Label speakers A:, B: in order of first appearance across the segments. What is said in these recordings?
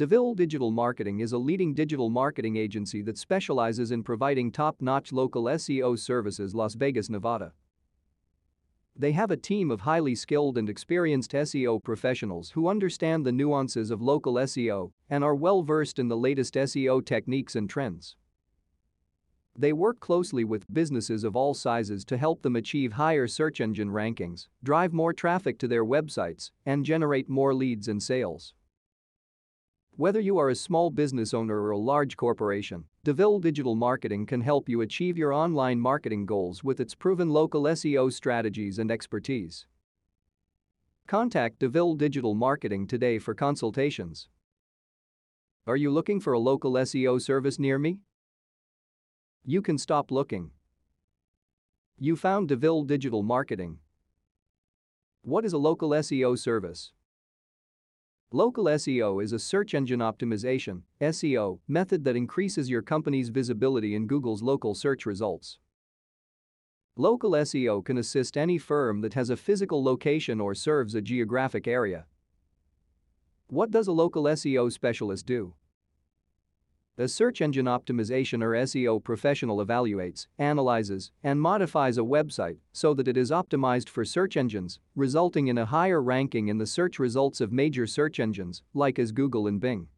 A: DeVille Digital Marketing is a leading digital marketing agency that specializes in providing top-notch local SEO services Las Vegas, Nevada. They have a team of highly skilled and experienced SEO professionals who understand the nuances of local SEO and are well versed in the latest SEO techniques and trends. They work closely with businesses of all sizes to help them achieve higher search engine rankings, drive more traffic to their websites, and generate more leads and sales. Whether you are a small business owner or a large corporation, DeVille Digital Marketing can help you achieve your online marketing goals with its proven local SEO strategies and expertise. Contact DeVille Digital Marketing today for consultations. Are you looking for a local SEO service near me? You can stop looking. You found DeVille Digital Marketing. What is a local SEO service? Local SEO is a search engine optimization SEO, method that increases your company's visibility in Google's local search results. Local SEO can assist any firm that has a physical location or serves a geographic area. What does a local SEO specialist do? A search engine optimization or SEO professional evaluates, analyzes, and modifies a website so that it is optimized for search engines, resulting in a higher ranking in the search results of major search engines like as Google and Bing.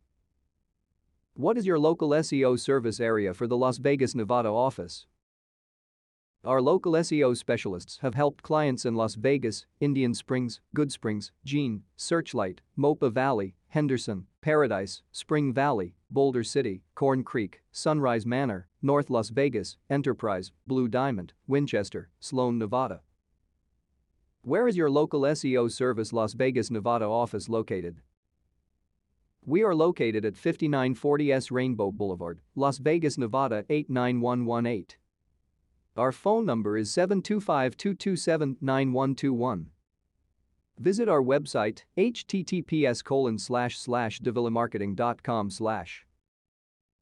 A: What is your local SEO service area for the Las Vegas, Nevada office? Our local SEO specialists have helped clients in Las Vegas, Indian Springs, Goodsprings, Jean, Searchlight, Moapa Valley, Henderson, Paradise, Spring Valley, Boulder City, Corn Creek, Sunrise Manor, North Las Vegas, Enterprise, Blue Diamond, Winchester, Sloan, Nevada. Where is your local SEO service Las Vegas, Nevada office located? We are located at 5940 S Rainbow Boulevard, Las Vegas, Nevada 89118. Our phone number is 725 227 9121. Visit our website https colon slash slash